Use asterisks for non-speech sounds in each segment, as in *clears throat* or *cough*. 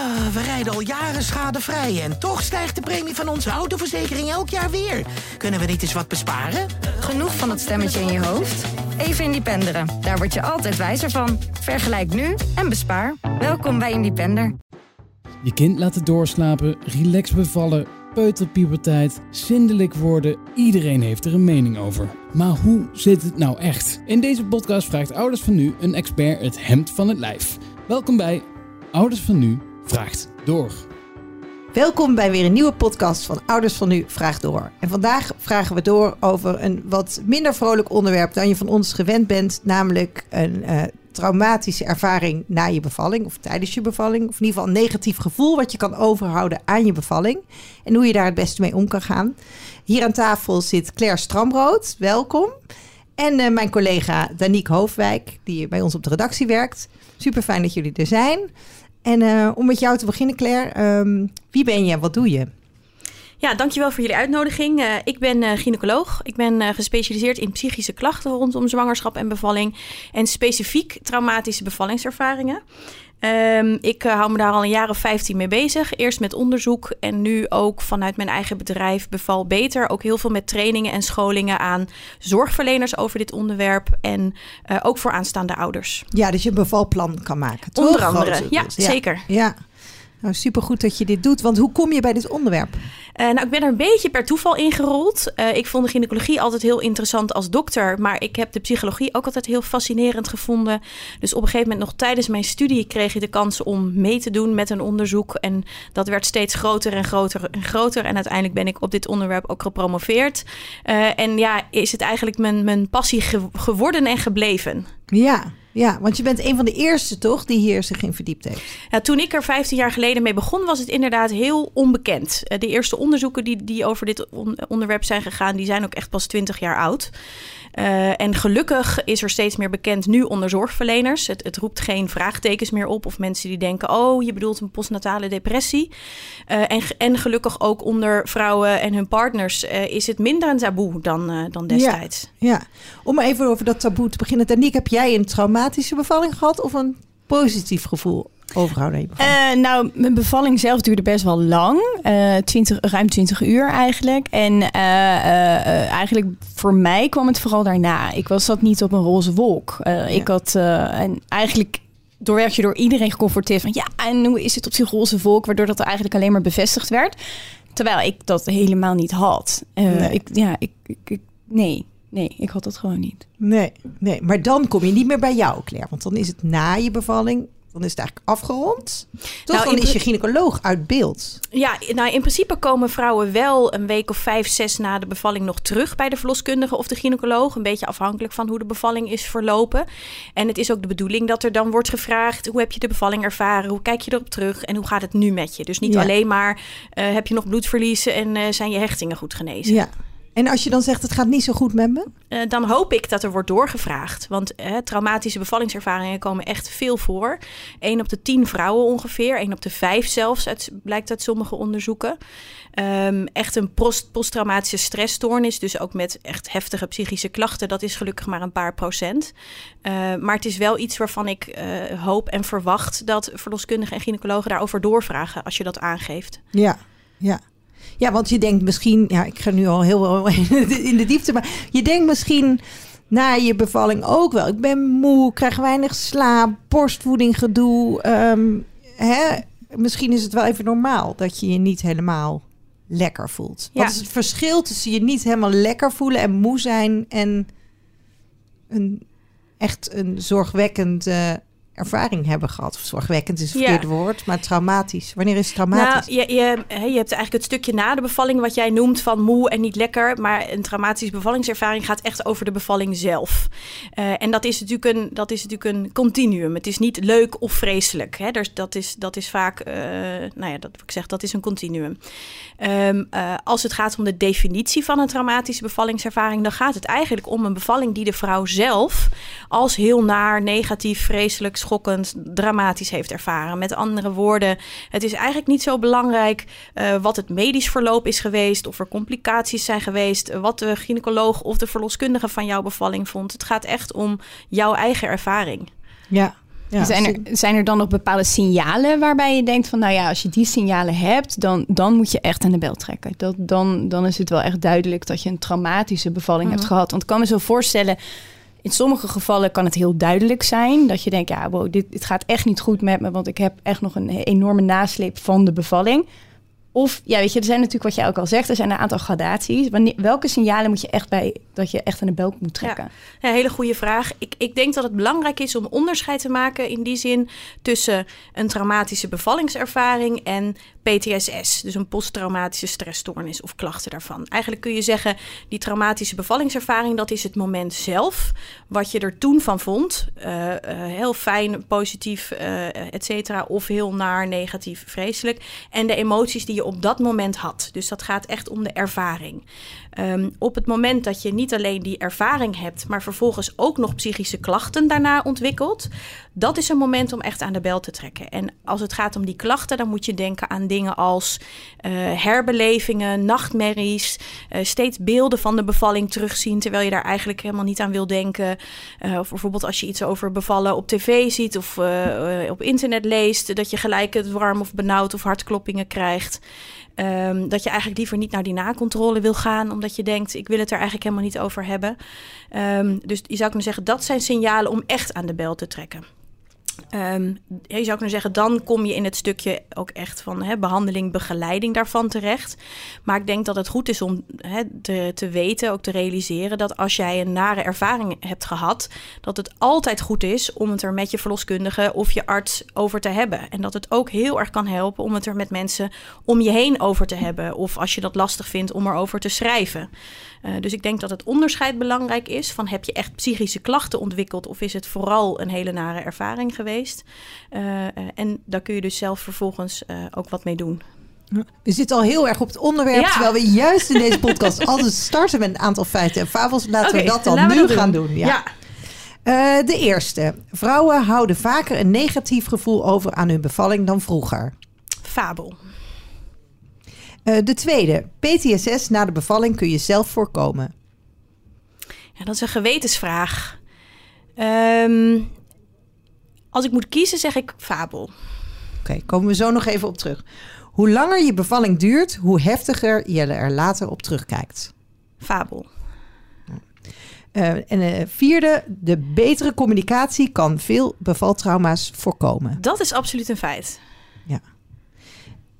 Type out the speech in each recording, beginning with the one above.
Ah, we rijden al jaren schadevrij en toch stijgt de premie van onze autoverzekering elk jaar weer. Kunnen we niet eens wat besparen? Genoeg van dat stemmetje in je hoofd? Even Independeren. Daar word je altijd wijzer van. Vergelijk nu en bespaar. Welkom bij Independer. Je kind laten doorslapen, relax bevallen, peuterpuberteit, zindelijk worden. Iedereen heeft er een mening over. Maar hoe zit het nou echt? In deze podcast vraagt Ouders van Nu een expert het hemd van het lijf. Welkom bij Ouders van Nu vraagt door. Welkom bij weer een nieuwe podcast van Ouders van Nu Vraag Door. En vandaag vragen we door over een wat minder vrolijk onderwerp dan je van ons gewend bent, namelijk een uh, traumatische ervaring na je bevalling of tijdens je bevalling. Of in ieder geval een negatief gevoel wat je kan overhouden aan je bevalling. En hoe je daar het beste mee om kan gaan. Hier aan tafel zit Claire Stramrood. Welkom. En uh, mijn collega Danique Hoofdwijk, die bij ons op de redactie werkt. Super fijn dat jullie er zijn. En uh, om met jou te beginnen, Claire. Um, wie ben je wat doe je? Ja, dankjewel voor jullie uitnodiging. Uh, ik ben uh, gynaecoloog. Ik ben gespecialiseerd in psychische klachten rondom zwangerschap en bevalling. En specifiek traumatische bevallingservaringen. Um, ik uh, hou me daar al een jaar of 15 mee bezig. Eerst met onderzoek en nu ook vanuit mijn eigen bedrijf Beval Beter. Ook heel veel met trainingen en scholingen aan zorgverleners over dit onderwerp. En uh, ook voor aanstaande ouders. Ja, dus je een bevalplan kan maken. Toch? Onder andere, ja, ja, zeker. Ja. Nou, supergoed dat je dit doet. Want hoe kom je bij dit onderwerp? Uh, nou, ik ben er een beetje per toeval ingerold. Uh, ik vond de gynaecologie altijd heel interessant als dokter. Maar ik heb de psychologie ook altijd heel fascinerend gevonden. Dus op een gegeven moment, nog tijdens mijn studie, kreeg je de kans om mee te doen met een onderzoek. En dat werd steeds groter en groter en groter. En uiteindelijk ben ik op dit onderwerp ook gepromoveerd. Uh, en ja, is het eigenlijk mijn, mijn passie ge geworden en gebleven. Ja, ja, want je bent een van de eerste toch die hier zich in verdiept heeft. Ja, toen ik er 15 jaar geleden mee begon, was het inderdaad heel onbekend. De eerste onderzoeken die, die over dit onderwerp zijn gegaan, die zijn ook echt pas 20 jaar oud. Uh, en gelukkig is er steeds meer bekend nu onder zorgverleners. Het, het, roept geen vraagtekens meer op of mensen die denken: oh, je bedoelt een postnatale depressie. Uh, en, en gelukkig ook onder vrouwen en hun partners uh, is het minder een taboe dan, dan destijds. Ja, ja, om even over dat taboe te beginnen. Danique, heb jij een traumatische bevalling gehad of een positief gevoel? Overhouden? Uh, nou, mijn bevalling zelf duurde best wel lang. Uh, 20, ruim 20 uur eigenlijk. En uh, eigenlijk voor mij kwam het vooral daarna. Ik was dat niet op een roze wolk. Ja. Ik had en eigenlijk door werd je door iedereen geconfronteerd van ja, en hoe is het op zich roze wolk, waardoor dat er eigenlijk alleen maar bevestigd werd. Terwijl ik dat helemaal niet had. Nee. Ik, ja, ik, ik, ik, nee. Nee, ik had dat gewoon niet. Nee, nee, maar dan kom je niet meer bij jou, Claire. Want dan is het na je bevalling dan is het eigenlijk afgerond. Toch? Nou, dan is je gynaecoloog uit beeld. Ja, nou in principe komen vrouwen wel een week of vijf, zes na de bevalling nog terug bij de verloskundige of de gynaecoloog. Een beetje afhankelijk van hoe de bevalling is verlopen. En het is ook de bedoeling dat er dan wordt gevraagd: hoe heb je de bevalling ervaren? Hoe kijk je erop terug? En hoe gaat het nu met je? Dus niet ja. alleen maar uh, heb je nog bloedverlies en uh, zijn je hechtingen goed genezen. Ja. En als je dan zegt het gaat niet zo goed met me? Uh, dan hoop ik dat er wordt doorgevraagd. Want uh, traumatische bevallingservaringen komen echt veel voor. 1 op de 10 vrouwen ongeveer. 1 op de 5 zelfs, uit, blijkt uit sommige onderzoeken. Um, echt een post posttraumatische stressstoornis. Dus ook met echt heftige psychische klachten. Dat is gelukkig maar een paar procent. Uh, maar het is wel iets waarvan ik hoop en verwacht... dat verloskundigen en gynaecologen daarover doorvragen... als je dat aangeeft. Ja, ja. Ja, want je denkt misschien, ja, ik ga nu al heel *laughs* in de diepte, maar je denkt misschien na je bevalling ook wel. Ik ben moe, krijg weinig slaap, borstvoeding gedoe. Um, hè? Misschien is het wel even normaal dat je je niet helemaal lekker voelt. Ja. Wat is het verschil tussen je niet helemaal lekker voelen en moe zijn en een echt een zorgwekkend uh, ervaring hebben gehad. Of zorgwekkend is het verkeerde ja. woord, maar traumatisch. Wanneer is het traumatisch? Nou, je, je, je hebt eigenlijk het stukje na de bevalling wat jij noemt van moe en niet lekker. Maar een traumatische bevallingservaring gaat echt over de bevalling zelf. Uh, en dat is, natuurlijk een, dat is natuurlijk een continuum. Het is niet leuk of vreselijk. Hè? Dus dat, is, dat is vaak, uh, nou ja, dat ik zeg, dat is een continuum. Um, uh, als het gaat om de definitie van een traumatische bevallingservaring, dan gaat het eigenlijk om een bevalling die de vrouw zelf als heel naar, negatief, vreselijk, schokkend, dramatisch heeft ervaren. Met andere woorden, het is eigenlijk niet zo belangrijk uh, wat het medisch verloop is geweest, of er complicaties zijn geweest, wat de gynaecoloog of de verloskundige van jouw bevalling vond. Het gaat echt om jouw eigen ervaring. Ja, Ja, zijn, er, zijn er dan nog bepaalde signalen waarbij je denkt van... nou ja, als je die signalen hebt, dan, dan moet je echt aan de bel trekken. Dat, dan, dan is het wel echt duidelijk dat je een traumatische bevalling hebt gehad. Want ik kan me zo voorstellen... In sommige gevallen kan het heel duidelijk zijn dat je denkt, ja, wow, dit, dit gaat echt niet goed met me, want ik heb echt nog een enorme nasleep van de bevalling. Of, ja, weet je, er zijn natuurlijk wat jij ook al zegt, er zijn een aantal gradaties. Welke signalen moet je echt bij dat je echt aan de bel moet trekken? Ja, ja hele goede vraag. Ik, ik denk dat het belangrijk is om onderscheid te maken in die zin tussen een traumatische bevallingservaring en PTSS, dus een posttraumatische stressstoornis of klachten daarvan. Eigenlijk kun je zeggen, die traumatische bevallingservaring, dat is het moment zelf, wat je er toen van vond. Uh, uh, heel fijn, positief, uh, et cetera, of heel naar, negatief, vreselijk. En de emoties die je op dat moment had. Dus dat gaat echt om de ervaring. Um, op het moment dat je niet alleen die ervaring hebt, maar vervolgens ook nog psychische klachten daarna ontwikkelt, dat is een moment om echt aan de bel te trekken. En als het gaat om die klachten, dan moet je denken aan dingen als uh, herbelevingen, nachtmerries, uh, steeds beelden van de bevalling terugzien, terwijl je daar eigenlijk helemaal niet aan wil denken. Uh, of bijvoorbeeld als je iets over bevallen op tv ziet of op internet leest, dat je gelijk het warm of benauwd of hartkloppingen krijgt. Um, dat je eigenlijk liever niet naar die nakontrole wil gaan, omdat je denkt, ik wil het er eigenlijk helemaal niet over hebben. Um, dus je zou kunnen zeggen, dat zijn signalen om echt aan de bel te trekken. Um, je zou kunnen zeggen, dan kom je in het stukje ook echt van behandeling, begeleiding daarvan terecht. Maar ik denk dat het goed is om te, te weten, ook te realiseren, dat als jij een nare ervaring hebt gehad, dat het altijd goed is om het er met je verloskundige of je arts over te hebben. En dat het ook heel erg kan helpen om het er met mensen om je heen over te hebben. Of als je dat lastig vindt, om erover te schrijven. Uh, dus ik denk dat het onderscheid belangrijk is van heb je echt psychische klachten ontwikkeld of is het vooral een hele nare ervaring geweest. Uh, uh, en daar kun je dus zelf vervolgens ook wat mee doen. We zitten al heel erg op het onderwerp, ja. terwijl we juist in deze *laughs* podcast altijd starten met een aantal feiten en fabels. Laten okay, we dat dan nu dat gaan doen. doen. Ja. ja. de eerste. Vrouwen houden vaker een negatief gevoel over aan hun bevalling dan vroeger. Fabel. Uh, de tweede, PTSS na de bevalling kun je zelf voorkomen. Ja, dat is een gewetensvraag. Um, als ik moet kiezen, zeg ik fabel. Oké, okay, komen we zo nog even op terug. Hoe langer je bevalling duurt, hoe heftiger je er later op terugkijkt. Fabel. Uh, en de vierde, de betere communicatie kan veel bevaltrauma's voorkomen. Dat is absoluut een feit. Ja.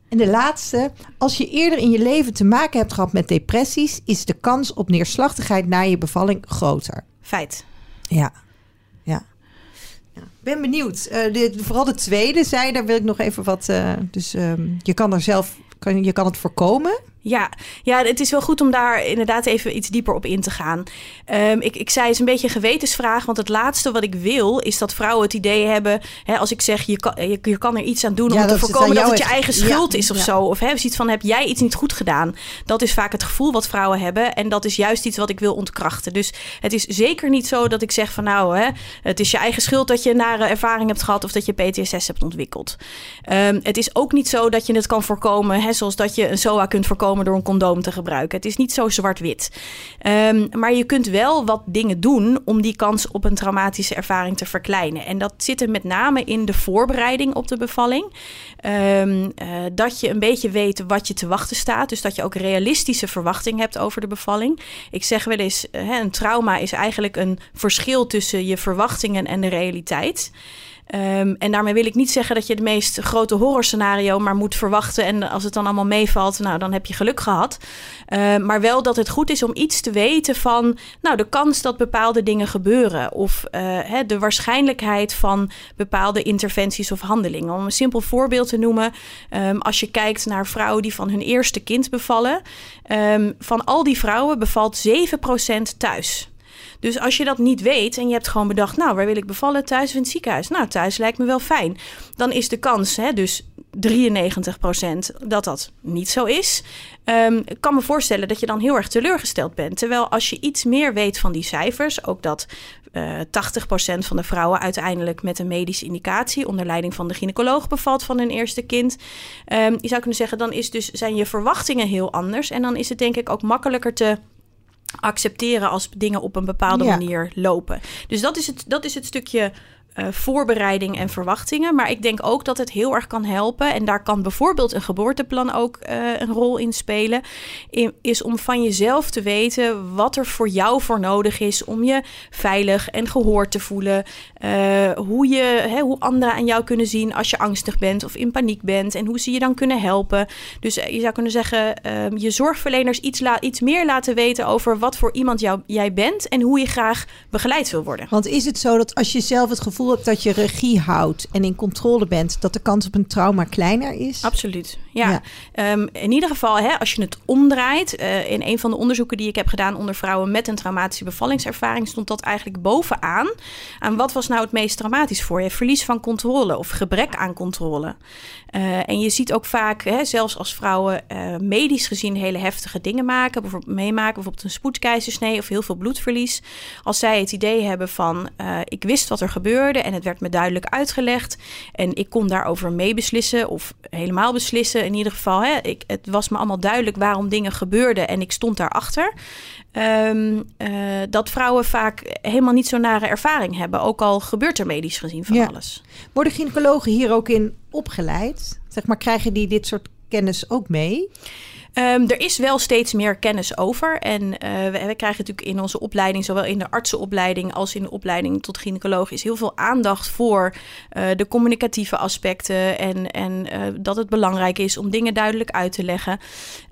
En de laatste, als je eerder in je leven te maken hebt gehad met depressies, is de kans op neerslachtigheid na je bevalling groter. Feit. Ja. Ben benieuwd. Uh, de, vooral de tweede zei, daar wil ik nog even wat. Uh, dus um, je kan er zelf, kan, je kan het voorkomen. Ja, ja, het is wel goed om daar inderdaad even iets dieper op in te gaan. Um, ik, ik zei het is een beetje een gewetensvraag, want het laatste wat ik wil is dat vrouwen het idee hebben, hè, als ik zeg je kan, je, je kan er iets aan doen ja, om te voorkomen dat het je eigen schuld ja, is of ja. zo. Of hè, van heb jij iets niet goed gedaan. Dat is vaak het gevoel wat vrouwen hebben en dat is juist iets wat ik wil ontkrachten. Dus het is zeker niet zo dat ik zeg van nou, hè, het is je eigen schuld dat je een nare ervaring hebt gehad of dat je PTSS hebt ontwikkeld. Um, het is ook niet zo dat je het kan voorkomen, hè, zoals dat je een SOA kunt voorkomen door een condoom te gebruiken. Het is niet zo zwart-wit. Um, maar je kunt wel wat dingen doen om die kans op een traumatische ervaring te verkleinen. En dat zit er met name in de voorbereiding op de bevalling. Um, uh, dat je een beetje weet wat je te wachten staat. Dus dat je ook realistische verwachting hebt over de bevalling. Ik zeg wel eens, uh, een trauma is eigenlijk een verschil tussen je verwachtingen en de realiteit. Um, en daarmee wil ik niet zeggen dat je het meest grote horrorscenario maar moet verwachten. En als het dan allemaal meevalt, nou dan heb je geluk gehad. Uh, maar wel dat het goed is om iets te weten van nou, de kans dat bepaalde dingen gebeuren. Of uh, hè, de waarschijnlijkheid van bepaalde interventies of handelingen. Om een simpel voorbeeld te noemen. Um, als je kijkt naar vrouwen die van hun eerste kind bevallen. Van al die vrouwen bevalt 7% thuis. Dus als je dat niet weet en je hebt gewoon bedacht, nou, waar wil ik bevallen? Thuis of in het ziekenhuis? Nou, thuis lijkt me wel fijn. Dan is de kans, hè, dus 93% dat dat niet zo is. Um, ik kan me voorstellen dat je dan heel erg teleurgesteld bent. Terwijl als je iets meer weet van die cijfers, ook dat uh, 80% van de vrouwen uiteindelijk met een medische indicatie onder leiding van de gynaecoloog bevalt van hun eerste kind. Um, je zou kunnen zeggen, dan is dus, zijn je verwachtingen heel anders. En dan is het denk ik ook makkelijker te accepteren als dingen op een bepaalde ja. manier lopen. Dus dat is het, dat is het stukje eh, voorbereiding en verwachtingen. Maar ik denk ook dat het heel erg kan helpen. En daar kan bijvoorbeeld een geboorteplan ook uh, een rol in spelen. Is om van jezelf te weten wat er voor jou voor nodig is om je veilig en gehoord te voelen. Uh, hoe, je, hè, hoe anderen aan jou kunnen zien als je angstig bent of in paniek bent. En hoe ze je dan kunnen helpen. Dus je zou kunnen zeggen, ehm, je zorgverleners iets, iets meer laten weten over wat voor iemand jou, jij bent en hoe je graag begeleid wil worden. Want is het zo dat als je zelf het gevoel hebt dat je regie houdt en in controle bent, dat de kans op een trauma kleiner is? Absoluut. Ja. Ehm, in ieder geval, hè, als je het omdraait. Uh, in een van de onderzoeken die ik heb gedaan onder vrouwen met een traumatische bevallingservaring, stond dat eigenlijk bovenaan. Aan wat was nou het meest traumatisch voor je? Verlies van controle of gebrek aan controle. Uh, en je ziet ook vaak, hè, zelfs als vrouwen uh, medisch gezien hele heftige dingen maken, bijvoorbeeld meemaken, bijvoorbeeld een spoedkeizersnee of heel veel bloedverlies. Als zij het idee hebben van, ik wist wat er gebeurde en het werd me duidelijk uitgelegd. En ik kon daarover meebeslissen of helemaal beslissen. In ieder geval, hè, ik, het was me allemaal duidelijk waarom dingen gebeurden en ik stond daarachter. Um, uh, dat vrouwen vaak helemaal niet zo'n nare ervaring hebben. Ook al gebeurt er medisch gezien van ja. alles. Worden gynaecologen hier ook in opgeleid? Zeg maar, krijgen die dit soort kennis ook mee? Um, er is wel steeds meer kennis over. En uh, we, krijgen natuurlijk in onze opleiding, zowel in de artsenopleiding als in de opleiding tot gynaecoloog, is heel veel aandacht voor uh, de communicatieve aspecten. En, en uh, dat het belangrijk is om dingen duidelijk uit te leggen.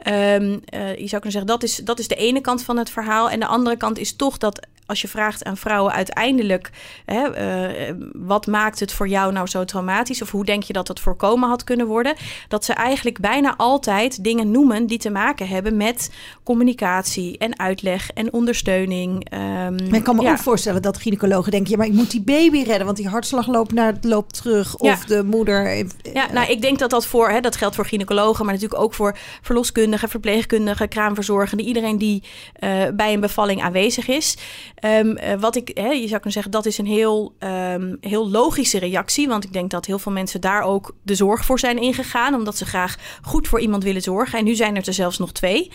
Um, je zou kunnen zeggen, dat is, dat is de ene kant van het verhaal. En de andere kant is toch dat als je vraagt aan vrouwen uiteindelijk, hè, uh, wat maakt het voor jou nou zo traumatisch? Of hoe denk je dat het voorkomen had kunnen worden? Dat ze eigenlijk bijna altijd dingen noemen die te maken hebben met communicatie en uitleg en ondersteuning. Um, maar ik kan me ja. ook voorstellen dat gynaecologen denken, ja, maar ik moet die baby redden, want die hartslag loopt, naar, loopt terug. Of ja. de moeder. Ja, nou, ik denk dat dat voor, hè, dat geldt voor gynaecologen, maar natuurlijk ook voor verloskundigen, verpleegkundigen, kraamverzorgenden, iedereen die uh, bij een bevalling aanwezig is. Um, uh, wat ik, hè, je zou kunnen zeggen, dat is een heel, um, heel logische reactie. Want ik denk dat heel veel mensen daar ook de zorg voor zijn ingegaan. Omdat ze graag goed voor iemand willen zorgen. En nu zijn er er zelfs nog twee.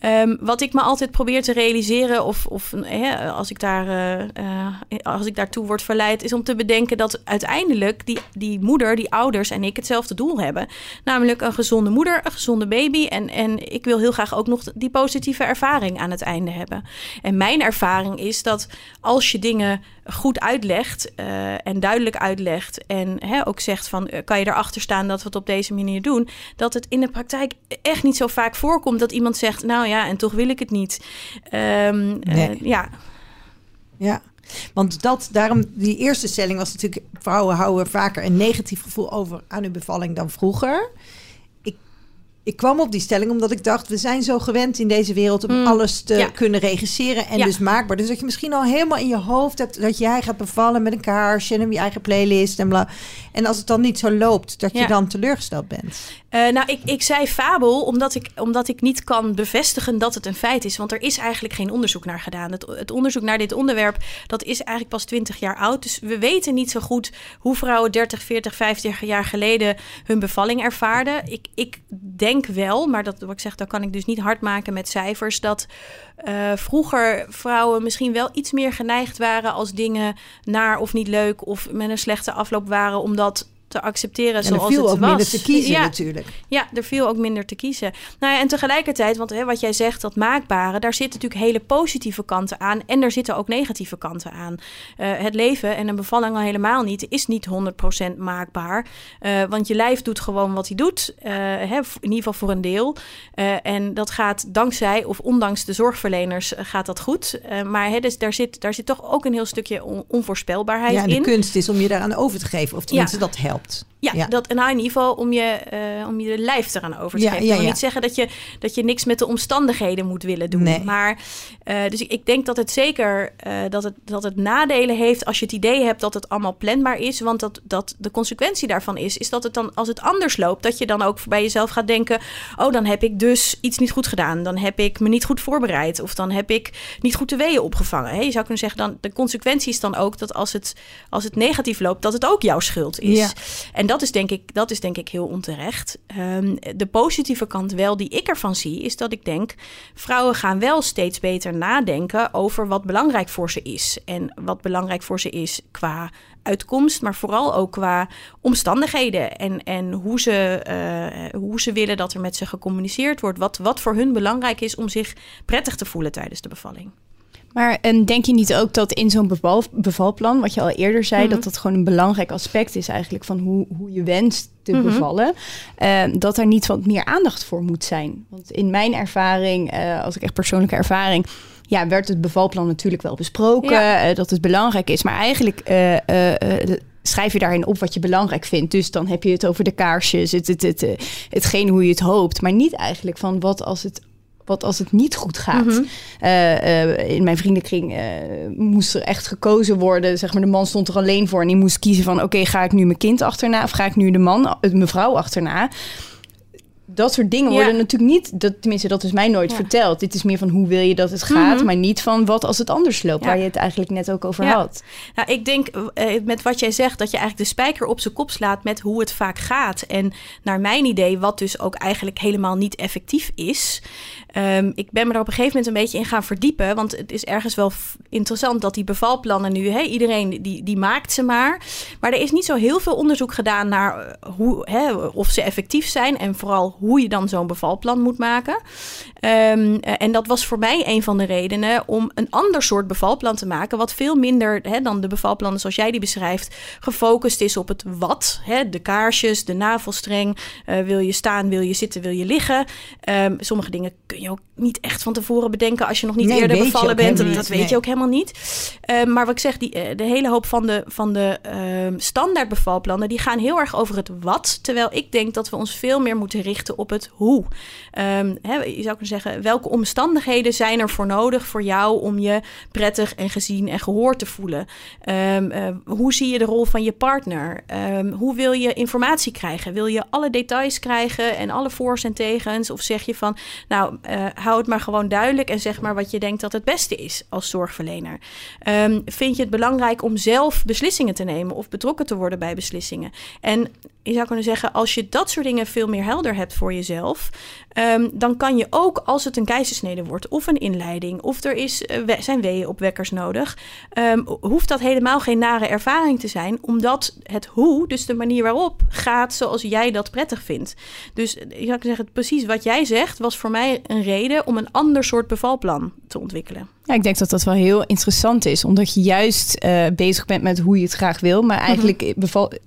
Um, wat ik me altijd probeer te realiseren, of, of als, ik daar, uh, uh, als ik daartoe word verleid, is om te bedenken dat uiteindelijk die, die moeder, die ouders en ik hetzelfde doel hebben. Namelijk een gezonde moeder, een gezonde baby. En, en ik wil heel graag ook nog die positieve ervaring aan het einde hebben. En mijn ervaring is dat als je dingen goed uitlegt uh, en duidelijk uitlegt en hè, ook zegt van kan je erachter staan dat we het op deze manier doen, dat het in de praktijk echt niet zo vaak voorkomt dat iemand zegt, nou ja, en toch wil ik het niet. Um, nee. uh, ja. Ja. Want dat, daarom, die eerste stelling was natuurlijk... vrouwen houden vaker een negatief gevoel over aan hun bevalling dan vroeger. Ik, kwam op die stelling omdat ik dacht... we zijn zo gewend in deze wereld om mm, alles te ja. kunnen regisseren en ja. dus maakbaar. Dus dat je misschien al helemaal in je hoofd hebt... dat jij gaat bevallen met een kaarsje en je eigen playlist en bla. En als het dan niet zo loopt, dat je dan teleurgesteld bent. Uh, nou, ik, ik zei fabel omdat ik, omdat ik niet kan bevestigen dat het een feit is. Want er is eigenlijk geen onderzoek naar gedaan. Het, het onderzoek naar dit onderwerp, dat is eigenlijk pas 20 jaar oud. Dus we weten niet zo goed hoe vrouwen 30, 40, 50 jaar geleden hun bevalling ervaarden. Ik, ik denk wel, maar dat wat ik zeg, dat kan ik dus niet hard maken met cijfers, dat uh, vroeger vrouwen misschien wel iets meer geneigd waren als dingen naar of niet leuk of met een slechte afloop waren, omdat dat te accepteren en zoals er viel het ook was. minder te kiezen ja, natuurlijk. Ja, er viel ook minder te kiezen. Nou ja, en tegelijkertijd, want hè, wat jij zegt, dat maakbare, daar zitten natuurlijk hele positieve kanten aan en er zitten ook negatieve kanten aan. Uh, het leven en een bevalling al helemaal niet, is niet 100% maakbaar. Uh, want je lijf doet gewoon wat hij doet, uh, hè, in ieder geval voor een deel. en dat gaat dankzij of ondanks de zorgverleners gaat dat goed. maar hè, dus daar, zit, daar zit toch ook een heel stukje on onvoorspelbaarheid in. Ja, de kunst is om je daaraan over te geven, of tenminste ja. dat helpt. helped. Ja, ja, dat nou, in ieder geval om je, uh, om je lijf eraan over te Ja, geven. ja, Ik wil ja. niet zeggen dat je, dat je niks met de omstandigheden moet willen doen. Nee. Maar uh, dus ik, ik denk dat het zeker uh, dat, het, dat het nadelen heeft als je het idee hebt dat het allemaal planbaar is. Want dat, dat de consequentie daarvan is, is dat het dan als het anders loopt, dat je dan ook bij jezelf gaat denken: Oh, dan heb ik dus iets niet goed gedaan. Dan heb ik me niet goed voorbereid. Of dan heb ik niet goed de weeën opgevangen. Je zou kunnen zeggen, dan, de consequentie is dan ook dat als het, als het negatief loopt, dat het ook jouw schuld is. Ja. En dat is, denk ik, dat is denk ik heel onterecht. Ehm, de positieve kant wel die ik ervan zie, is dat ik denk... vrouwen gaan wel steeds beter nadenken over wat belangrijk voor ze is. En wat belangrijk voor ze is qua uitkomst, maar vooral ook qua omstandigheden en, en hoe, ze, eh, hoe ze willen dat er met ze gecommuniceerd wordt. Wat, wat voor hun belangrijk is om zich prettig te voelen tijdens de bevalling. Maar en denk je niet ook dat in zo'n beval, bevalplan, wat je al eerder zei, Mhm. dat dat gewoon een belangrijk aspect is eigenlijk van hoe, hoe je wenst te Mhm. bevallen, eh, dat daar niet wat meer aandacht voor moet zijn? Want in mijn ervaring, eh, als ik echt persoonlijke ervaring, ja, werd het bevalplan natuurlijk wel besproken, Ja. eh, dat het belangrijk is, maar eigenlijk eh, schrijf je daarin op wat je belangrijk vindt. Dus dan heb je het over de kaarsjes, het, het, het, hetgeen hoe je het hoopt, maar niet eigenlijk van wat als het wat als het niet goed gaat. Mhm. Eh, eh, in mijn vriendenkring eh, moest er echt gekozen worden. Zeg maar, de man stond er alleen voor en die moest kiezen van... oké, ga ik nu mijn kind achterna of ga ik nu de man, mevrouw achterna? Dat soort dingen Ja. worden natuurlijk niet... Dat, tenminste, dat is mij nooit Ja. verteld. Dit is meer van hoe wil je dat het gaat... Mhm. maar niet van wat als het anders loopt... Waar je het eigenlijk net ook over had. Nou, ik denk eh, met wat jij zegt dat je eigenlijk de spijker op zijn kop slaat met hoe het vaak gaat. En naar mijn idee, wat dus ook eigenlijk helemaal niet effectief is. Ehm, ik ben me er op een gegeven moment een beetje in gaan verdiepen. Want het is ergens wel interessant dat die bevalplannen nu, hè, iedereen die, die maakt ze maar. Maar er is niet zo heel veel onderzoek gedaan naar eh, hoe, hè, of ze effectief zijn. En vooral hoe je dan zo'n bevalplan moet maken. Ehm, eh, en dat was voor mij een van de redenen om een ander soort bevalplan te maken. Wat veel minder hè, dan de bevalplannen zoals jij die beschrijft. Gefocust is op het wat. Hè, de kaarsjes, de navelstreng. eh, wil je staan, wil je zitten, wil je liggen. Ehm, sommige dingen kun je ook niet echt van tevoren bedenken als je nog niet Nee, eerder bevallen bent. Dat, helemaal dat niet. weet je ook helemaal niet. Ehm, maar wat ik zeg, die, eh, de hele hoop van de, van de ehm, standaard bevalplannen, die gaan heel erg over het wat. Terwijl ik denk dat we ons veel meer moeten richten op het hoe. Ehm, hè, je zou kunnen zeggen, welke omstandigheden zijn er voor nodig voor jou om je prettig en gezien en gehoord te voelen? Ehm, eh, hoe zie je de rol van je partner? Ehm, hoe wil je informatie krijgen? Wil je alle details krijgen en alle voor's en tegens? Of zeg je van, nou, eh, hou het maar gewoon duidelijk en zeg maar wat je denkt dat het beste is als zorgverlener. Vind je het belangrijk om zelf beslissingen te nemen of betrokken te worden bij beslissingen? En je zou kunnen zeggen, als je dat soort dingen veel meer helder hebt voor jezelf, ehm, dan kan je ook als het een keizersnede wordt of een inleiding of er is, we- zijn weeënopwekkers nodig, ehm, hoeft dat helemaal geen nare ervaring te zijn, omdat het hoe, dus de manier waarop, gaat zoals jij dat prettig vindt. Dus eh, je zou kunnen zeggen, precies wat jij zegt was voor mij een reden om een ander soort bevalplan te ontwikkelen. Ja, ik denk dat dat wel heel interessant is. Omdat je juist eh, bezig bent met hoe je het graag wil. Maar eigenlijk beval, bev-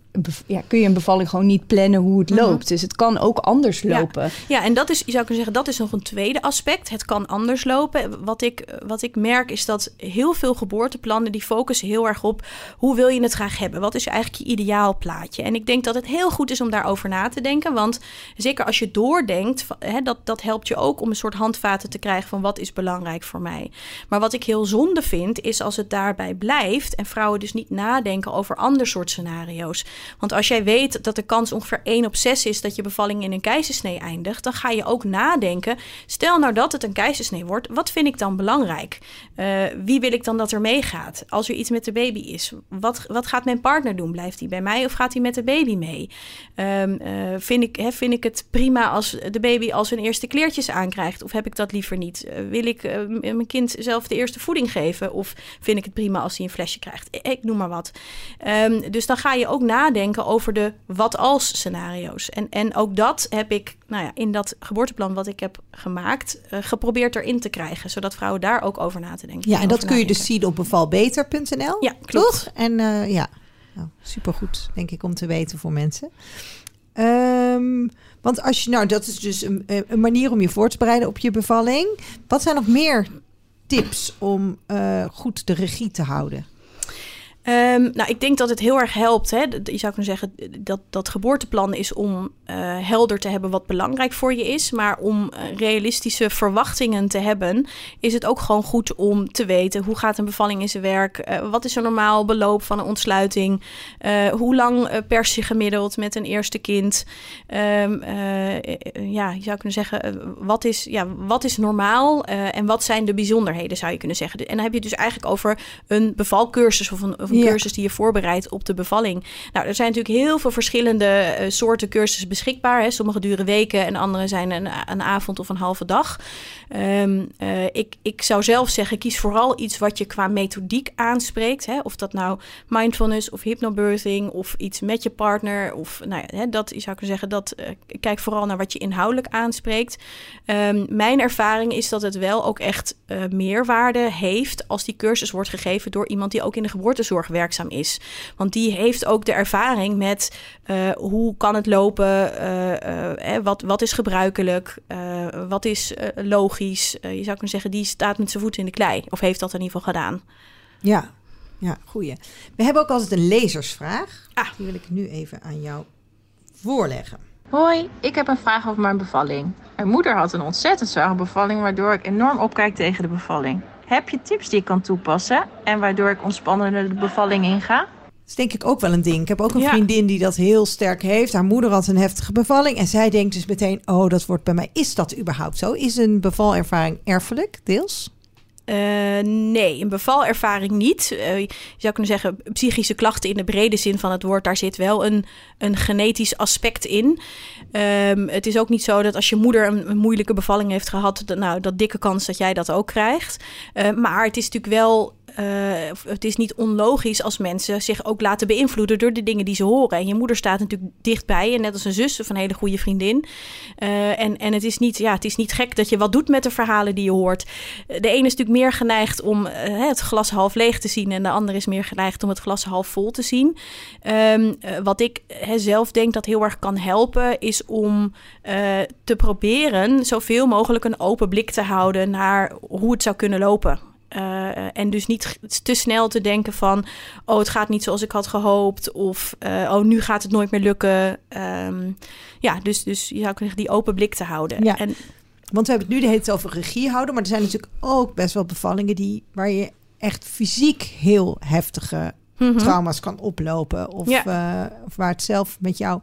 ja, kun je een bevalling gewoon niet plannen hoe het Mhm. loopt. Dus het kan ook anders lopen. Ja, en dat is, zou kunnen zeggen, dat is nog een tweede aspect. Het kan anders lopen. Wat ik, wat ik merk is dat heel veel geboorteplannen die focussen heel erg op hoe wil je het graag hebben? Wat is eigenlijk je ideaal plaatje? En ik denk dat het heel goed is om daarover na te denken. Want zeker als je doordenkt, hè, dat, dat helpt je ook om een soort handvaten te krijgen van wat is belangrijk voor mij. Maar wat ik heel zonde vind, is als het daarbij blijft en vrouwen dus niet nadenken over ander soort scenario's. Want als jij weet dat de kans ongeveer 1 op 6 is dat je bevalling in een keizersnee eindigt, dan ga je ook nadenken. Stel nou dat het een keizersnee wordt, wat vind ik dan belangrijk? Eh, wie wil ik dan dat er meegaat? Als er iets met de baby is, wat, wat gaat mijn partner doen? Blijft hij bij mij of gaat hij met de baby mee? Ehm, eh, vind, ik, hè, vind ik het prima als de baby al zijn eerste kleertjes aankrijgt? Of heb ik dat liever niet? Eh, wil ik mijn kind zelf de eerste voeding geven? Of vind ik het prima als hij een flesje krijgt? Ik, ik noem maar wat. Ehm, dus dan ga je ook nadenken over de wat-als scenario's. En, en ook dat heb ik nou ja, in dat geboorteplan wat ik heb gemaakt... eh, geprobeerd erin te krijgen. Zodat vrouwen daar ook over na te denken. Ja, en dat kun je dus zien op bevalbeter.nl. Ja, klopt. Toch? En eh, ja, nou, supergoed, denk ik, om te weten voor mensen. Ehm, want als je, nou, dat is dus een, een manier om je voor te bereiden op je bevalling. Wat zijn nog meer tips om eh, goed de regie te houden? Ehm, nou, ik denk dat het heel erg helpt. Hè? Je zou kunnen zeggen dat dat geboorteplan is om eh, helder te hebben wat belangrijk voor je is. Maar om eh, realistische verwachtingen te hebben, is het ook gewoon goed om te weten hoe gaat een bevalling in zijn werk. Eh, wat is een normaal beloop van een ontsluiting? Hoe lang pers je gemiddeld met een eerste kind? Ehm, eh, eh, ja, je zou kunnen zeggen, wat, is, ja, wat is normaal en wat zijn de bijzonderheden, zou je kunnen zeggen. En dan heb je het dus eigenlijk over een bevalcursus of een, een Ja. cursus die je voorbereidt op de bevalling. Nou, er zijn natuurlijk heel veel verschillende eh, soorten cursussen beschikbaar. Hè. Sommige duren weken en andere zijn een, een avond of een halve dag. Ehm, eh, ik, ik zou zelf zeggen, kies vooral iets wat je qua methodiek aanspreekt. Hè. Of dat nou mindfulness of hypnobirthing of iets met je partner. Of nou ja, hè, dat zou ik kunnen zeggen, dat, eh, kijk vooral naar wat je inhoudelijk aanspreekt. Ehm, mijn ervaring is dat het wel ook echt meerwaarde heeft als die cursus wordt gegeven door iemand die ook in de geboortezorg werkzaam is. Want die heeft ook de ervaring met eh, hoe kan het lopen, eh, eh, wat, wat is gebruikelijk, eh, wat is eh, logisch. Je zou kunnen zeggen, die staat met zijn voeten in de klei. Of heeft dat in ieder geval gedaan. Ja, ja, goeie. We hebben ook altijd een lezersvraag. Ah. Die wil ik nu even aan jou voorleggen. Hoi, ik heb een vraag over mijn bevalling. Mijn moeder had een ontzettend zware bevalling, waardoor ik enorm opkijk tegen de bevalling. Heb je tips die ik kan toepassen en waardoor ik ontspannender de bevalling inga? Dat is denk ik ook wel een ding. Ik heb ook een Ja. vriendin die dat heel sterk heeft. Haar moeder had een heftige bevalling. En zij denkt dus meteen, oh, dat wordt bij mij. Is dat überhaupt zo? Is een bevalervaring erfelijk, deels? Eh, nee, een bevalervaring niet. Eh, je zou kunnen zeggen, psychische klachten in de brede zin van het woord, daar zit wel een, een genetisch aspect in. Ehm, het is ook niet zo dat als je moeder een, moeilijke bevalling heeft gehad, dat, nou, dat dikke kans dat jij dat ook krijgt. Eh, maar het is natuurlijk wel. Eh, het is niet onlogisch als mensen zich ook laten beïnvloeden door de dingen die ze horen. En je moeder staat natuurlijk dichtbij, en net als een zus of een hele goede vriendin. Eh, en en het, is niet, ja, het is niet gek dat je wat doet met de verhalen die je hoort. De ene is natuurlijk meer geneigd om eh, het glas half leeg te zien. En de andere is meer geneigd om het glas half vol te zien. Ehm, eh, wat ik zelf denk dat heel erg kan helpen, is om te proberen zoveel mogelijk een open blik te houden naar hoe het zou kunnen lopen. Eh, en dus niet te snel te denken van, oh, het gaat niet zoals ik had gehoopt. Of, eh, oh, nu gaat het nooit meer lukken. Ehm, ja, dus, dus je zou kunnen die open blik te houden. Ja. En Want we hebben het nu de hele tijd over regie houden. Maar er zijn natuurlijk ook best wel bevallingen die, waar je echt fysiek heel heftige Mhm. trauma's kan oplopen. Of, Ja. eh, of waar het zelf met jou.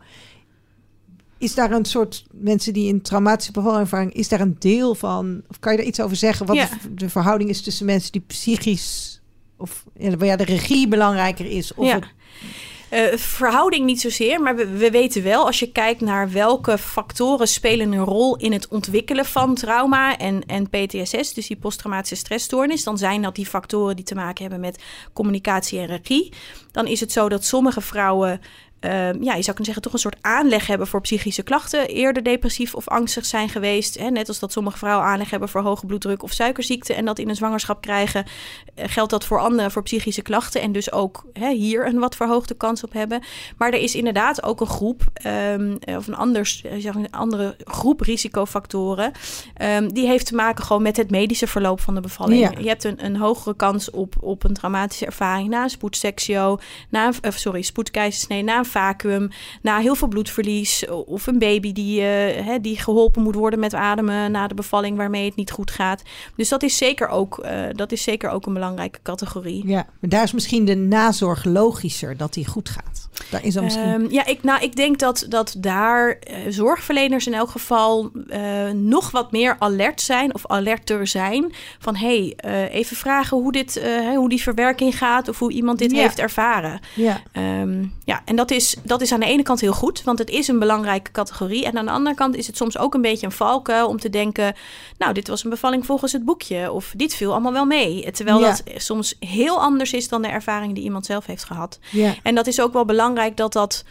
Is daar een soort mensen die een traumatische bevalervaring, is daar een deel van? Of kan je daar iets over zeggen? Wat Ja. de, verhouding is tussen mensen die psychisch of ja, de regie belangrijker is? Of ja. het- Eh, verhouding niet zozeer, maar we, we weten wel als je kijkt naar welke factoren spelen een rol in het ontwikkelen van trauma en, en PTSS, dus die posttraumatische stressstoornis, dan zijn dat die factoren die te maken hebben met communicatie en regie. Dan is het zo dat sommige vrouwen eh, ja, je zou kunnen zeggen, toch een soort aanleg hebben voor psychische klachten. Eerder depressief of angstig zijn geweest. Hè? Net als dat sommige vrouwen aanleg hebben voor hoge bloeddruk of suikerziekte. En dat in een zwangerschap krijgen. eh, geldt dat voor anderen voor psychische klachten. En dus ook hè, hier een wat verhoogde kans op hebben. Maar er is inderdaad ook een groep, ehm, of een, anders, eh, zeg, een andere groep risicofactoren. ehm, die heeft te maken gewoon met het medische verloop van de bevalling. Ja. Je hebt een, een hogere kans op, op een traumatische ervaring na een spoedseksio, na een, eh, sorry, spoedkeizersnee, na een vacuüm, na heel veel bloedverlies of een baby die, eh, die geholpen moet worden met ademen na de bevalling waarmee het niet goed gaat. Dus dat is zeker ook, eh, dat is zeker ook een belangrijke categorie. ja, maar daar is misschien de nazorg logischer dat die goed gaat. Daar is dan misschien. Ehm, ja, ik, nou, ik denk dat, dat daar eh, zorgverleners in elk geval eh, nog wat meer alert zijn of alerter zijn. Van hé, hey, eh, even vragen hoe, dit, hoe die verwerking gaat of hoe iemand dit Ja. heeft ervaren. ja. Ehm, ja, en dat is, dat is aan de ene kant heel goed, want het is een belangrijke categorie. En aan de andere kant is het soms ook een beetje een valkuil om te denken... nou, dit was een bevalling volgens het boekje of dit viel allemaal wel mee. Terwijl Ja. dat soms heel anders is dan de ervaring die iemand zelf heeft gehad. ja. En dat is ook wel belangrijk dat dat...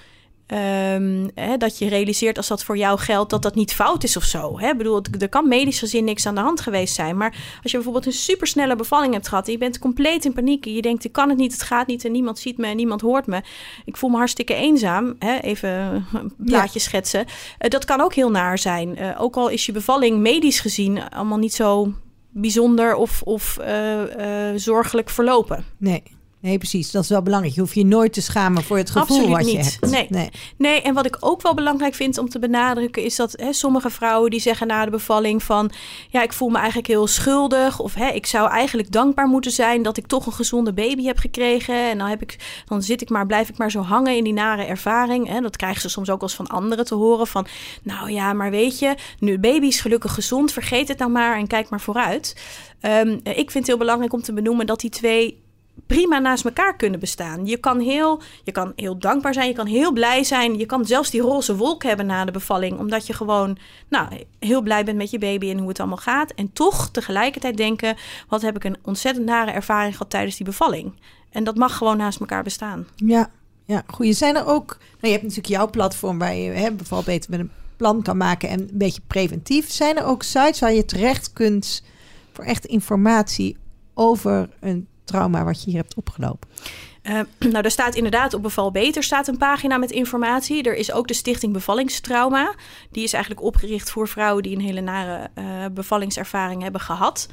ehm, hè, dat je realiseert als dat voor jou geldt dat dat niet fout is of zo. Hè? Ik bedoel, er kan medisch gezien niks aan de hand geweest zijn. Maar als je bijvoorbeeld een supersnelle bevalling hebt gehad... en je bent compleet in paniek je denkt... ik kan het niet, het gaat niet en niemand ziet me en niemand hoort me. Ik voel me hartstikke eenzaam. Hè? Even een plaatje schetsen. Eh, dat kan ook heel naar zijn. Eh, ook al is je bevalling medisch gezien allemaal niet zo bijzonder of, of eh, zorgelijk verlopen. Nee. Nee, precies. Dat is wel belangrijk. Je hoeft je nooit te schamen voor het gevoel Absoluut wat je hebt. Nee. nee. Nee, en wat ik ook wel belangrijk vind om te benadrukken, is dat hè, sommige vrouwen die zeggen na de bevalling van ja, ik voel me eigenlijk heel schuldig. Of hè, ik zou eigenlijk dankbaar moeten zijn dat ik toch een gezonde baby heb gekregen. En dan heb ik, dan zit ik maar, blijf ik maar zo hangen in die nare ervaring. Hè. Dat krijgen ze soms ook als van anderen te horen. Van nou ja, maar weet je, nu baby is gelukkig gezond, vergeet het nou maar en kijk maar vooruit. Ehm, ik vind het heel belangrijk om te benoemen dat die twee prima naast elkaar kunnen bestaan. Je kan, heel, je kan heel dankbaar zijn, je kan heel blij zijn. Je kan zelfs die roze wolk hebben na de bevalling. Omdat je gewoon nou, heel blij bent met je baby en hoe het allemaal gaat. En toch tegelijkertijd denken: wat heb ik een ontzettend nare ervaring gehad tijdens die bevalling. En dat mag gewoon naast elkaar bestaan. Ja, ja goeie. Zijn er ook... Nou, je hebt natuurlijk jouw platform waar je hè, beval beter met een plan kan maken en een beetje preventief. Zijn er ook sites waar je terecht kunt voor echt informatie over een trauma wat je hier hebt opgelopen? Uh, *clears throat* nou, er staat inderdaad op Beval Beter staat een pagina met informatie. Er is ook de Stichting Bevallingstrauma. Die is eigenlijk opgericht voor vrouwen die een hele nare uh, bevallingservaring hebben gehad.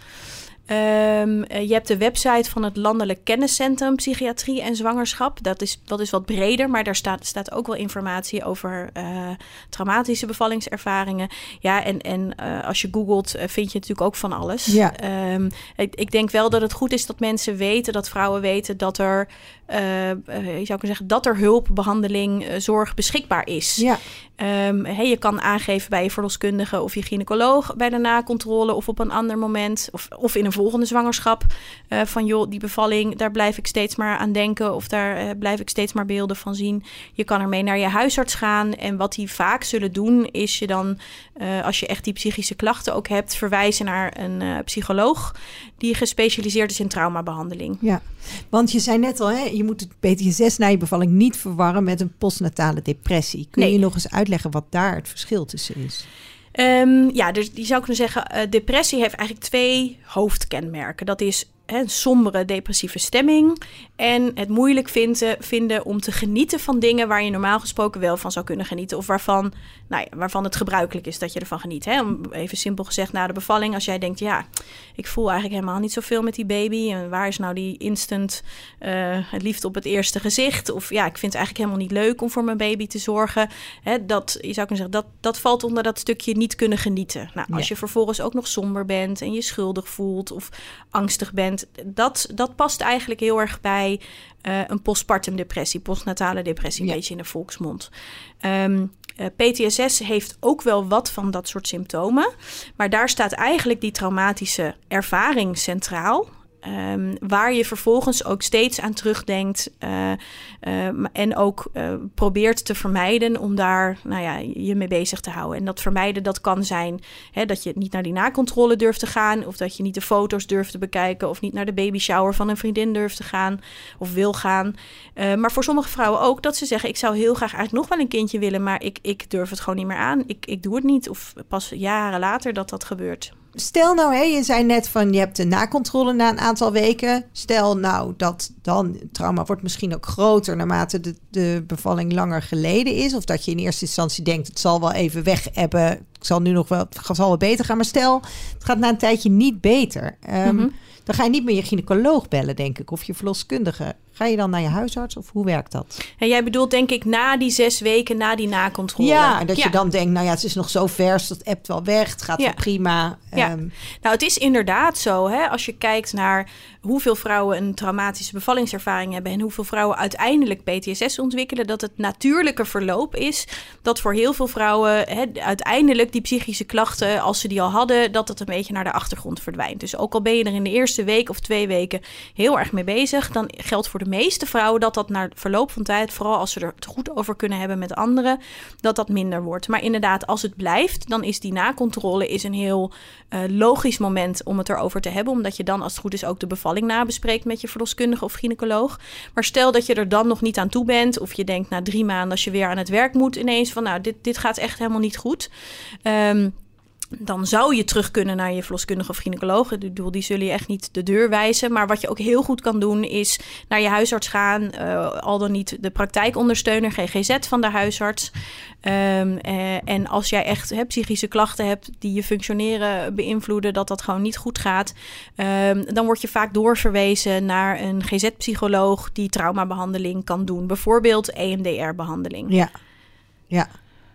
Um, je hebt de website van het Landelijk Kenniscentrum Psychiatrie en Zwangerschap. Dat is, dat is wat breder, maar daar staat, staat ook wel informatie over uh, traumatische bevallingservaringen. Ja, en, en uh, als je googelt, vind je natuurlijk ook van alles. Ja. Um, ik, ik, denk wel dat het goed is dat mensen weten, dat vrouwen weten dat er, je zou kunnen zeggen, dat er hulp, behandeling, zorg beschikbaar is. Ja. Um, hey, je kan aangeven bij je verloskundige of je gynaecoloog bij de nakontrole of op een ander moment of, of in een volgende zwangerschap. Uh, van joh, die bevalling, daar blijf ik steeds maar aan denken of daar uh, blijf ik steeds maar beelden van zien. Je kan ermee naar je huisarts gaan en wat die vaak zullen doen is je dan, uh, als je echt die psychische klachten ook hebt, verwijzen naar een psycholoog die gespecialiseerd is in traumabehandeling. Ja, want je zei net al, hè, je moet het PTSS na je bevalling niet verwarren met een postnatale depressie. Kun Nee. je nog eens uitleggen wat daar het verschil tussen is? Um, ja, dus die zou kunnen zeggen, uh, depressie heeft eigenlijk twee hoofdkenmerken. Dat is een sombere depressieve stemming en het moeilijk vinden, vinden om te genieten van dingen waar je normaal gesproken wel van zou kunnen genieten. Of waarvan, nou ja, waarvan het gebruikelijk is dat je ervan geniet. Hè? Om Even simpel gezegd, na de bevalling, als jij denkt, ja, ik voel eigenlijk helemaal niet zoveel met die baby. En waar is nou die instant uh, het liefde op het eerste gezicht? Of ja, ik vind het eigenlijk helemaal niet leuk om voor mijn baby te zorgen. Hè, dat, je zou kunnen zeggen, dat, dat valt onder dat stukje niet kunnen genieten. Nou, als Ja. je vervolgens ook nog somber bent en je schuldig voelt of angstig bent, dat, dat past eigenlijk heel erg bij uh, een postpartum depressie, postnatale depressie, een beetje in de volksmond. Um, uh, PTSS heeft ook wel wat van dat soort symptomen, maar daar staat eigenlijk die traumatische ervaring centraal. Um, waar je vervolgens ook steeds aan terugdenkt uh, uh, en ook uh, probeert te vermijden om daar nou ja, je mee bezig te houden. En dat vermijden dat kan zijn hè, dat je niet naar die nakontrole durft te gaan, of dat je niet de foto's durft te bekijken, of niet naar de baby shower van een vriendin durft te gaan of wil gaan. Uh, maar voor sommige vrouwen ook dat ze zeggen: Ik zou heel graag eigenlijk nog wel een kindje willen, maar ik, ik durf het gewoon niet meer aan. Ik, ik doe het niet. Of pas jaren later dat dat gebeurt. Stel nou, hè, je zei net van je hebt de nakontrole na een aantal weken. Stel nou dat dan het trauma wordt misschien ook groter naarmate de, de bevalling langer geleden is. Of dat je in eerste instantie denkt het zal wel even weg hebben. Ik zal nu nog wel, het zal wel beter gaan. Maar stel het gaat na een tijdje niet beter. Um, mm -hmm. Dan ga je niet meer je gynaecoloog bellen, denk ik, of je verloskundige. Ga je dan naar je huisarts of hoe werkt dat? En jij bedoelt denk ik na die zes weken, na die nakontrole. Ja, dat ja. je dan denkt, nou ja, het is nog zo vers, dat appt wel weg, het gaat ja. prima. Ja. Um, nou, het is inderdaad zo, hè, als je kijkt naar hoeveel vrouwen een traumatische bevallingservaring hebben en hoeveel vrouwen uiteindelijk PTSS ontwikkelen, dat het natuurlijke verloop is dat voor heel veel vrouwen uiteindelijk die psychische klachten, als ze die al hadden, dat het een beetje naar de achtergrond verdwijnt. Dus ook al ben je er in de eerste week of twee weken heel erg mee bezig, dan geldt voor de meeste vrouwen dat dat naar verloop van tijd, vooral als ze er het goed over kunnen hebben met anderen, dat dat minder wordt. Maar inderdaad, als het blijft, dan is die nakontrole is een heel uh, logisch moment om het erover te hebben, omdat je dan als het goed is ook de bevalling nabespreekt met je verloskundige of gynaecoloog. Maar stel dat je er dan nog niet aan toe bent, of je denkt na drie maanden als je weer aan het werk moet ineens van nou, dit, dit gaat echt helemaal niet goed. Um, dan zou je terug kunnen naar je verloskundige of gynaecoloog. Ik bedoel, die zullen je echt niet de deur wijzen. Maar wat je ook heel goed kan doen, is naar je huisarts gaan. Uh, al dan niet de praktijkondersteuner, GGZ van de huisarts. Um, uh, en als jij echt he, psychische klachten hebt die je functioneren beïnvloeden, dat dat gewoon niet goed gaat. Um, dan word je vaak doorverwezen naar een GZ-psycholoog die traumabehandeling kan doen. Bijvoorbeeld EMDR-behandeling. Ja, ja.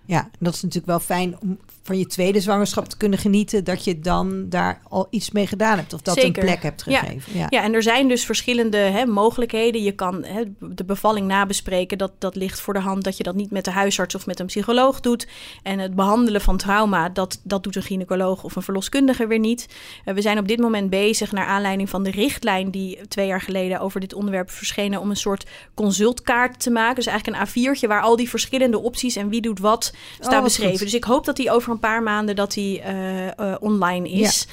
Ja, dat is natuurlijk wel fijn om van je tweede zwangerschap te kunnen genieten. Dat je dan daar al iets mee gedaan hebt. Of dat Zeker. een plek hebt gegeven. Ja. Ja, en er zijn dus verschillende hè, mogelijkheden. Je kan hè, de bevalling nabespreken. Dat, dat ligt voor de hand dat je dat niet met de huisarts of met een psycholoog doet. En het behandelen van trauma, dat, dat doet een gynaecoloog of een verloskundige weer niet. Eh, we zijn op dit moment bezig, naar aanleiding van de richtlijn die twee jaar geleden over dit onderwerp verschenen, om een soort consultkaart te maken. Dus eigenlijk een A4'tje waar al die verschillende opties en wie doet wat staat wat beschreven. goed. Dus ik hoop dat die over een paar maanden dat die eh, eh, online is.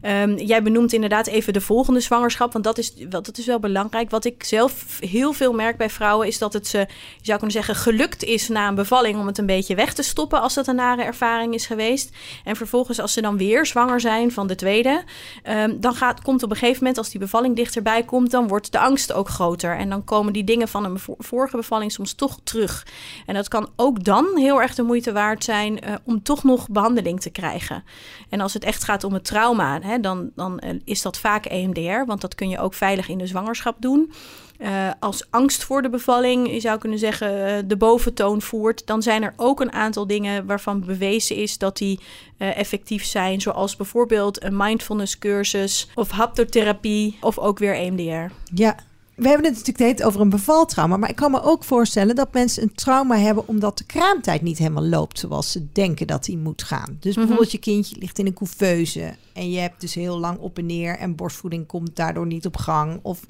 Ehm, jij benoemt inderdaad even de volgende zwangerschap, want dat is, wel, dat is wel belangrijk. Wat ik zelf heel veel merk bij vrouwen is dat het ze, je zou kunnen zeggen, gelukt is na een bevalling om het een beetje weg te stoppen als dat een nare ervaring is geweest. En vervolgens als ze dan weer zwanger zijn van de tweede, ehm, dan gaat, komt op een gegeven moment als die bevalling dichterbij komt, dan wordt de angst ook groter. En dan komen die dingen van een vo- vorige bevalling soms toch terug. En dat kan ook dan heel erg de moeite waard zijn eh, om toch nog behandeling te krijgen. En als het echt gaat om het trauma, hè, dan, dan eh, is dat vaak EMDR, want dat kun je ook veilig in de zwangerschap doen. Eh, als angst voor de bevalling, je zou kunnen zeggen, de boventoon voert, dan zijn er ook een aantal dingen waarvan bewezen is dat die effectief zijn, zoals bijvoorbeeld een mindfulness cursus of haptotherapie of ook weer EMDR. Ja, we hebben het natuurlijk tijd over een bevaltrauma. Maar ik kan me ook voorstellen dat mensen een trauma hebben omdat de kraamtijd niet helemaal loopt zoals ze denken dat die moet gaan. Dus bijvoorbeeld je kindje ligt in een couveuse en je hebt dus heel lang op en neer en borstvoeding komt daardoor niet op gang. Of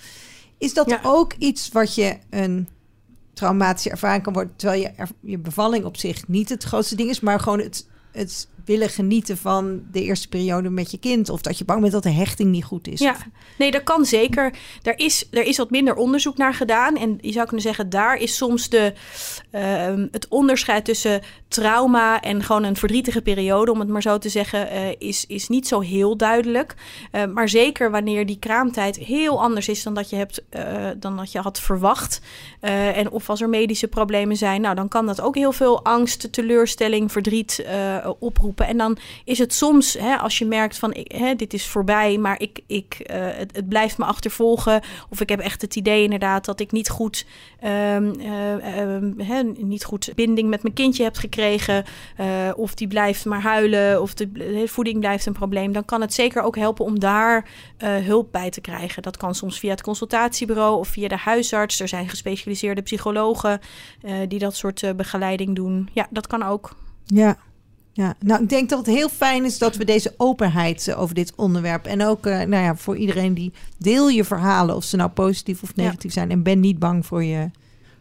is dat Ja. ook iets wat je een traumatische ervaring kan worden, terwijl je, je bevalling op zich niet het grootste ding is, maar gewoon het, het willen genieten van de eerste periode met je kind. Of dat je bang bent dat de hechting niet goed is. Ja, nee, dat kan zeker. Er is, er is wat minder onderzoek naar gedaan. En je zou kunnen zeggen, daar is soms de, ehm, het onderscheid tussen trauma en gewoon een verdrietige periode, om het maar zo te zeggen, eh, is, is niet zo heel duidelijk. Eh, maar zeker wanneer die kraamtijd heel anders is dan dat je, hebt, eh, dan dat je had verwacht. en of als er medische problemen zijn, nou, dan kan dat ook heel veel angst, teleurstelling, verdriet eh, En dan is het soms, hè, als je merkt van ik, hè, dit is voorbij, maar ik, ik, eh, het, het blijft me achtervolgen. Of ik heb echt het idee inderdaad dat ik niet goed, ehm, eh, ehm, hè, niet goed binding met mijn kindje heb gekregen. eh, of die blijft maar huilen. Of de de voeding blijft een probleem. Dan kan het zeker ook helpen om daar hulp bij te krijgen. Dat kan soms via het consultatiebureau of via de huisarts. Er zijn gespecialiseerde psychologen die dat soort begeleiding doen. Ja, dat kan ook. Ja. Ja, nou, ik denk dat het heel fijn is dat we deze openheid eh, over dit onderwerp. En ook, eh, nou ja, voor iedereen die deel je verhalen, of ze nou positief of negatief zijn. En ben niet bang voor je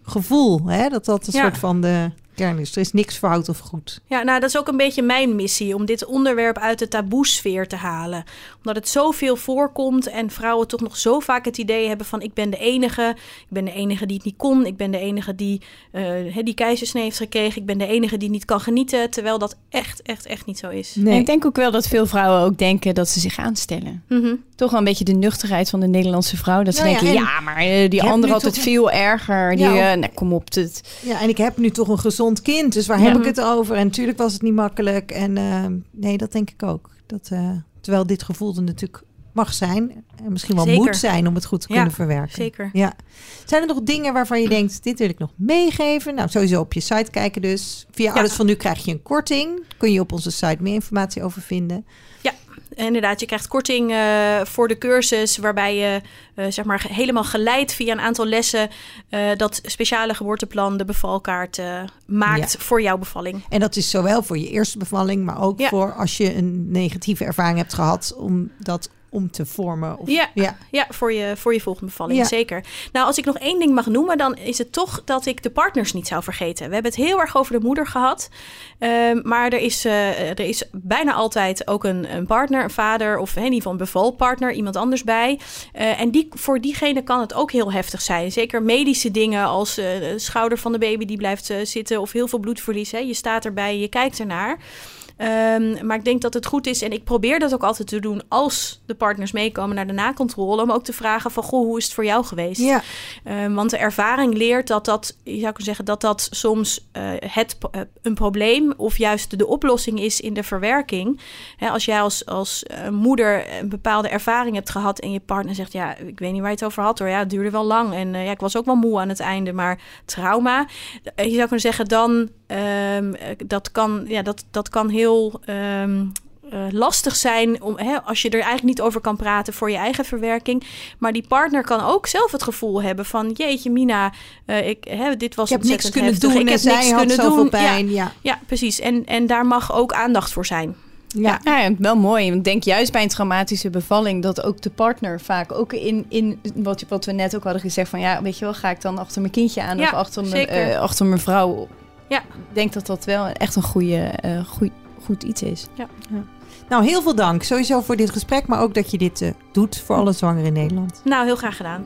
gevoel. Hè? Dat dat een Ja. soort van de kern is. Er is niks fout of goed. Ja, nou, dat is ook een beetje mijn missie om dit onderwerp uit de taboesfeer te halen. Omdat het zoveel voorkomt en vrouwen toch nog zo vaak het idee hebben van ik ben de enige, ik ben de enige die het niet kon, ik ben de enige die eh, hè, die keizersnee heeft gekregen, ik ben de enige die niet kan genieten, terwijl dat echt, echt, echt niet zo is. Nee. En ik denk ook wel dat veel vrouwen ook denken dat ze zich aanstellen. Mhm. Toch wel een beetje de nuchterheid van de Nederlandse vrouw. Dat ze Nou ja, denken, en ja, maar eh, die andere altijd toch- veel erger. Die, Ja, of- eh, nou, kom op. Het, Ja, en ik heb nu toch een gezond kind, dus waar Ja. heb ik het over? En natuurlijk was het niet makkelijk. En eh, nee, dat denk ik ook. Dat, eh, terwijl dit gevoel er natuurlijk mag zijn. En misschien wel Zeker. moet zijn om het goed te Ja, kunnen verwerken. Zeker. Ja. Zijn er nog dingen waarvan je denkt, dit wil ik nog meegeven? Nou, sowieso op je site kijken dus. Via Ouders van Nu krijg je een korting. Kun je op onze site meer informatie over vinden. Inderdaad, je krijgt korting eh, voor de cursus, waarbij je eh, zeg maar helemaal geleid via een aantal lessen eh, dat speciale geboorteplan, de bevalkaart, maakt Ja. voor jouw bevalling. En dat is zowel voor je eerste bevalling, maar ook Ja. voor als je een negatieve ervaring hebt gehad om dat om te vormen. Of, Ja. ja. Ja, voor je, voor je volgende bevalling, Ja. zeker. Nou, als ik nog één ding mag noemen, dan is het toch dat ik de partners niet zou vergeten. We hebben het heel erg over de moeder gehad. Ehm, maar er is, eh, er is bijna altijd ook een, een partner, een vader of in ieder geval een bevalpartner, iemand anders bij. Eh, en die, voor diegene kan het ook heel heftig zijn. Zeker medische dingen als eh, de schouder van de baby die blijft zitten of heel veel bloedverlies. Hè. Je staat erbij, je kijkt ernaar. Ehm, maar ik denk dat het goed is, en ik probeer dat ook altijd te doen als de partners meekomen naar de nakontrole, om ook te vragen van, goh, hoe is het voor jou geweest? Ja. Ehm, want de ervaring leert dat dat, je zou kunnen zeggen, dat dat soms eh, het, eh, een probleem of juist de oplossing is in de verwerking. Als jij als, als eh, moeder een bepaalde ervaring hebt gehad en je partner zegt, ja, ik weet niet waar je het over had hoor, ja, het duurde wel lang en ja, ik was ook wel moe aan het einde, maar trauma, je zou kunnen zeggen, dan ehm, eh, dat, kan, ja, dat, dat kan heel ehm, eh, lastig zijn om, hè, als je er eigenlijk niet over kan praten voor je eigen verwerking. Maar die partner kan ook zelf het gevoel hebben van jeetje Mina, eh, ik, hè, dit was Ik heb niks kunnen heftig. doen ik en heb zij niks had kunnen zoveel doen. pijn. Ja, Ja, ja, precies. En, en daar mag ook aandacht voor zijn. ja. Ja, wel mooi. Want ik denk juist bij een traumatische bevalling dat ook de partner vaak ook in, in wat, wat we net ook hadden gezegd van ja, weet je wel, ga ik dan achter mijn kindje aan Ja, of achter mijn, eh, achter mijn vrouw. Ja. Ik denk dat dat wel echt een goede, eh, goeie- goed iets is. Nou, heel veel dank sowieso voor dit gesprek, maar ook dat je dit eh, doet voor alle zwangeren in Nederland. Nou, heel graag gedaan.